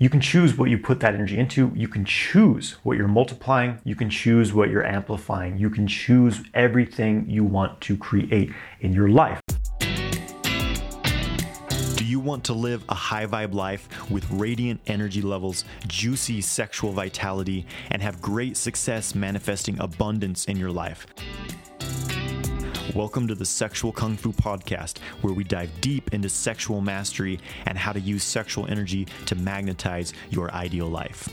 You can choose what you put that energy into. You can choose what you're multiplying. You can choose what you're amplifying. You can choose everything you want to create in your life. Do you want to live a high vibe life with radiant energy levels, juicy sexual vitality, and have great success manifesting abundance in your life? Welcome to the Sexual Kung Fu Podcast, where we dive deep into sexual mastery and how to use sexual energy to magnetize your ideal life.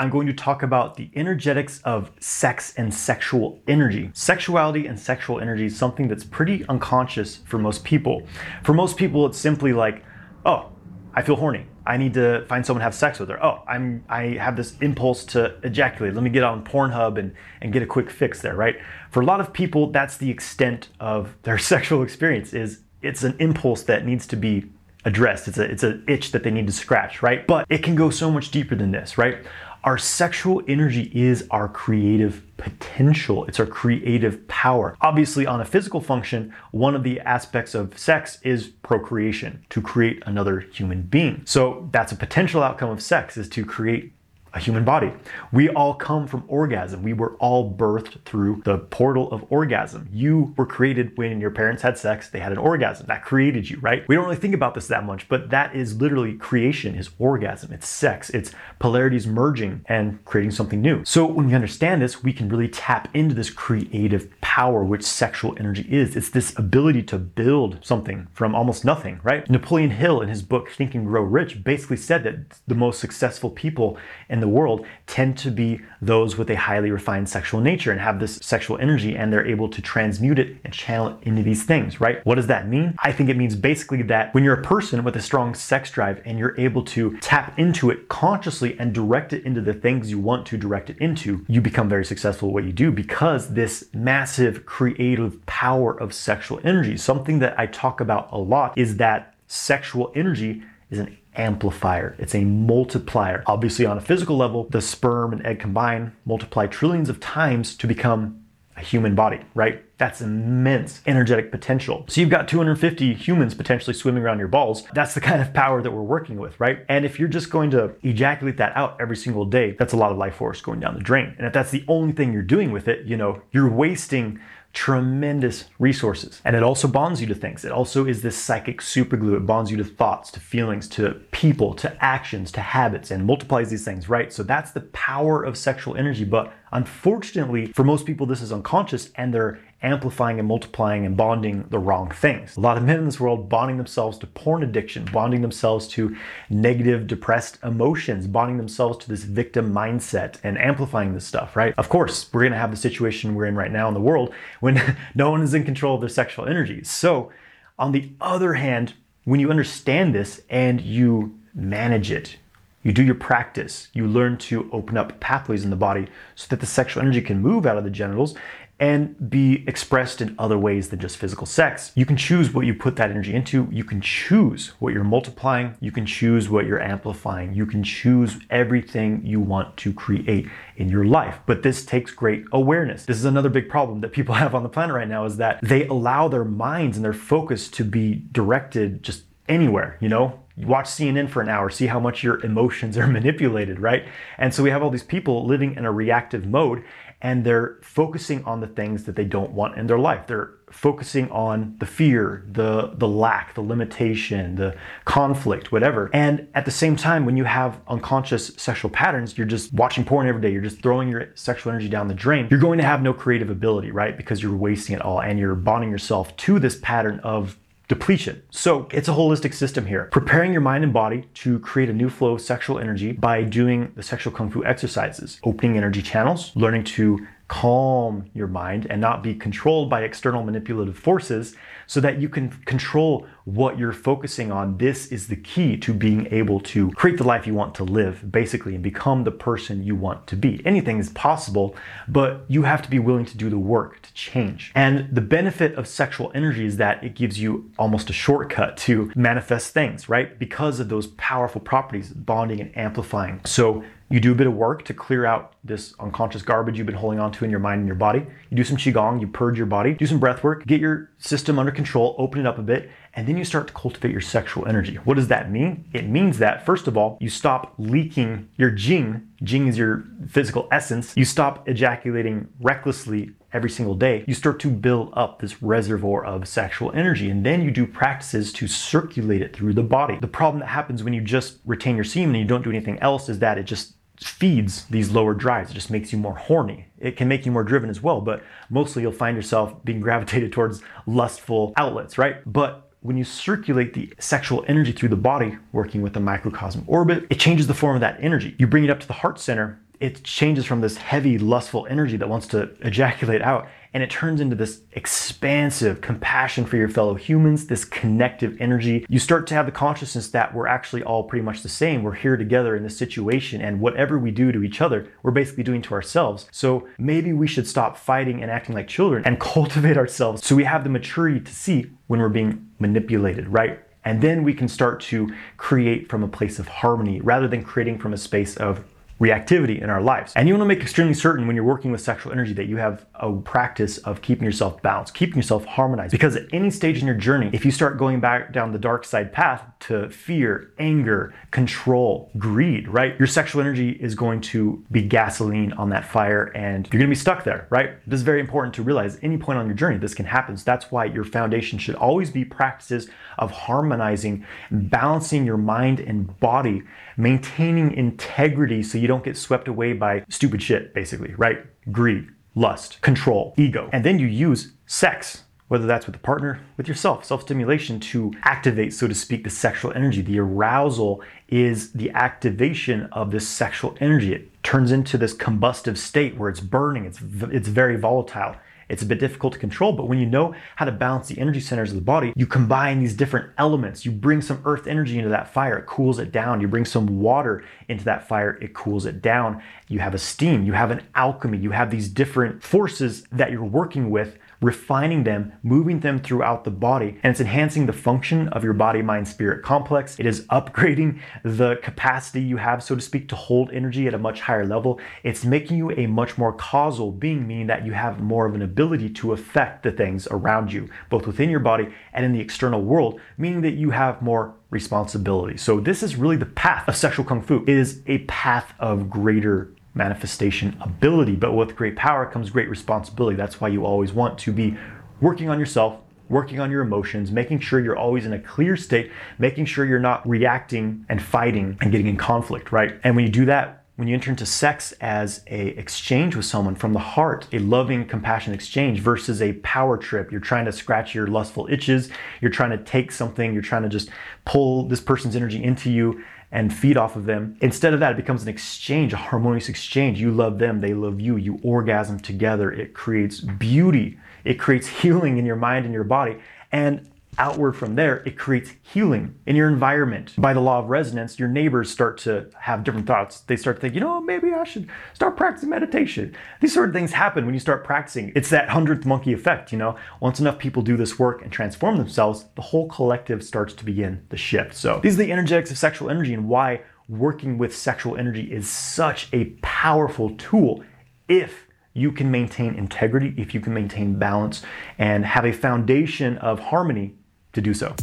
I'm going to talk about the energetics of sex and sexual energy. Sexuality and sexual energy is something that's pretty unconscious for most people. For most people, it's simply like, oh, I feel horny. I need to find someone to have sex with her. Oh, I'm I have this impulse to ejaculate. Let me get on Pornhub and, and get a quick fix there, right? For a lot of people, that's the extent of their sexual experience is it's an impulse that needs to be addressed. It's a it's an itch that they need to scratch, right? But it can go so much deeper than this, right? Our sexual energy is our creative potential. It's our creative power. Obviously, on a physical function, one of the aspects of sex is procreation, to create another human being. So that's a potential outcome of sex is to create a human body. We all come from orgasm. We were all birthed through the portal of orgasm. You were created when your parents had sex, they had an orgasm. That created you, right? We don't really think about this that much, but that is literally creation is orgasm. It's sex. It's polarities merging and creating something new. So when we understand this, we can really tap into this creative power which sexual energy is. It's this ability to build something from almost nothing, right? Napoleon Hill in his book Think and Grow Rich basically said that the most successful people in the the world tend to be those with a highly refined sexual nature and have this sexual energy and they're able to transmute it and channel it into these things, right? What does that mean? I think it means basically that when you're a person with a strong sex drive and you're able to tap into it consciously and direct it into the things you want to direct it into, you become very successful at what you do because this massive creative power of sexual energy, something that I talk about a lot is that sexual energy is an amplifier. It's a multiplier. Obviously, on a physical level, the sperm and egg combine multiply trillions of times to become a human body, right? That's immense energetic potential. So you've got 250 humans potentially swimming around your balls. That's the kind of power that we're working with, right? And if you're just going to ejaculate that out every single day, that's a lot of life force going down the drain. And if that's the only thing you're doing with it, you know, you're wasting tremendous resources. And it also bonds you to things. It also is this psychic superglue. It bonds you to thoughts, to feelings, to people, to actions, to habits, and multiplies these things, right? So that's the power of sexual energy. But unfortunately, for most people, this is unconscious and they're amplifying and multiplying and bonding the wrong things. A lot of men in this world bonding themselves to porn addiction, bonding themselves to negative, depressed emotions, bonding themselves to this victim mindset and amplifying this stuff, right? Of course, we're gonna have the situation we're in right now in the world when no one is in control of their sexual energies. So, on the other hand, when you understand this and you manage it, you do your practice, you learn to open up pathways in the body so that the sexual energy can move out of the genitals and be expressed in other ways than just physical sex. You can choose what you put that energy into. You can choose what you're multiplying. You can choose what you're amplifying. You can choose everything you want to create in your life. But this takes great awareness. This is another big problem that people have on the planet right now is that they allow their minds and their focus to be directed just anywhere, you know? Watch CNN for an hour, see how much your emotions are manipulated, right? And so we have all these people living in a reactive mode and they're focusing on the things that they don't want in their life. They're focusing on the fear, the the lack, the limitation, the conflict, whatever. And at the same time, when you have unconscious sexual patterns, you're just watching porn every day, you're just throwing your sexual energy down the drain. You're going to have no creative ability, right? Because you're wasting it all and you're bonding yourself to this pattern of depletion. So it's a holistic system here. Preparing your mind and body to create a new flow of sexual energy by doing the sexual kung fu exercises, opening energy channels, learning to calm your mind and not be controlled by external manipulative forces so that you can control what you're focusing on. This is the key to being able to create the life you want to live, basically, and become the person you want to be. Anything is possible, but you have to be willing to do the work to change. And the benefit of sexual energy is that it gives you almost a shortcut to manifest things, right? Because of those powerful properties, bonding and amplifying. So you do a bit of work to clear out this unconscious garbage you've been holding on to in your mind and your body. You do some qigong, you purge your body, do some breath work, get your system under control, open it up a bit, and then you start to cultivate your sexual energy. What does that mean? It means that, first of all, you stop leaking your jing. Jing is your physical essence. You stop ejaculating recklessly every single day. You start to build up this reservoir of sexual energy, and then you do practices to circulate it through the body. The problem that happens when you just retain your semen and you don't do anything else is that it just feeds these lower drives. It just makes you more horny. It can make you more driven as well, but mostly you'll find yourself being gravitated towards lustful outlets, right? But when you circulate the sexual energy through the body, working with the microcosm orbit, it changes the form of that energy. You bring it up to the heart center, it changes from this heavy, lustful energy that wants to ejaculate out and it turns into this expansive compassion for your fellow humans, this connective energy. You start to have the consciousness that we're actually all pretty much the same. We're here together in this situation, and whatever we do to each other, we're basically doing to ourselves. So maybe we should stop fighting and acting like children and cultivate ourselves so we have the maturity to see when we're being manipulated, right? And then we can start to create from a place of harmony rather than creating from a space of reactivity in our lives. And you want to make extremely certain when you're working with sexual energy that you have a practice of keeping yourself balanced, keeping yourself harmonized. Because at any stage in your journey, if you start going back down the dark side path to fear, anger, control, greed, right? Your sexual energy is going to be gasoline on that fire and you're to be stuck there, right? This is very important to realize any point on your journey this can happen. So that's why your foundation should always be practices of harmonizing, balancing your mind and body, maintaining integrity so you don't get swept away by stupid shit, basically, right? Greed, lust, control, ego. And then you use sex whether that's with a partner, with yourself, self stimulation to activate, so to speak, the sexual energy. The arousal is the activation of this sexual energy. It turns into this combustive state where it's burning, it's, it's very volatile. It's a bit difficult to control, but when you know how to balance the energy centers of the body, you combine these different elements. You bring some earth energy into that fire, it cools it down. You bring some water into that fire, it cools it down. You have a steam, you have an alchemy, you have these different forces that you're working with refining them, moving them throughout the body, and it's enhancing the function of your body, mind, spirit complex. It is upgrading the capacity you have, so to speak, to hold energy at a much higher level. It's making you a much more causal being, meaning that you have more of an ability to affect the things around you, both within your body and in the external world, meaning that you have more responsibility. So this is really the path of sexual kung fu. It is a path of greater manifestation ability. But with great power comes great responsibility. That's why you always want to be working on yourself, working on your emotions, making sure you're always in a clear state, making sure you're not reacting and fighting and getting in conflict, right? And when you do that, when you enter into sex as a exchange with someone from the heart, a loving, compassionate exchange versus a power trip, you're trying to scratch your lustful itches, you're trying to take something, you're trying to just pull this person's energy into you and feed off of them. Instead of that, it becomes an exchange, a harmonious exchange. You love them, they love you. You orgasm together. It creates beauty. It creates healing in your mind and your body. And outward from there, it creates healing in your environment. By the law of resonance, your neighbors start to have different thoughts. They start to think, you know, maybe I should start practicing meditation. These sort of things happen when you start practicing. It's that hundredth monkey effect, you know. Once enough people do this work and transform themselves, the whole collective starts to begin the shift. So these are the energetics of sexual energy and why working with sexual energy is such a powerful tool if you can maintain integrity, if you can maintain balance, and have a foundation of harmony to do so.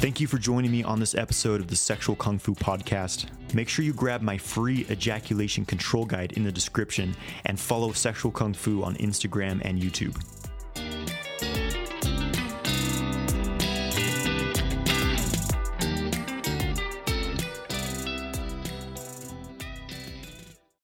Thank you for joining me on this episode of the Sexual Kung Fu Podcast. Make sure you grab my free ejaculation control guide in the description and follow Sexual Kung Fu on Instagram and YouTube.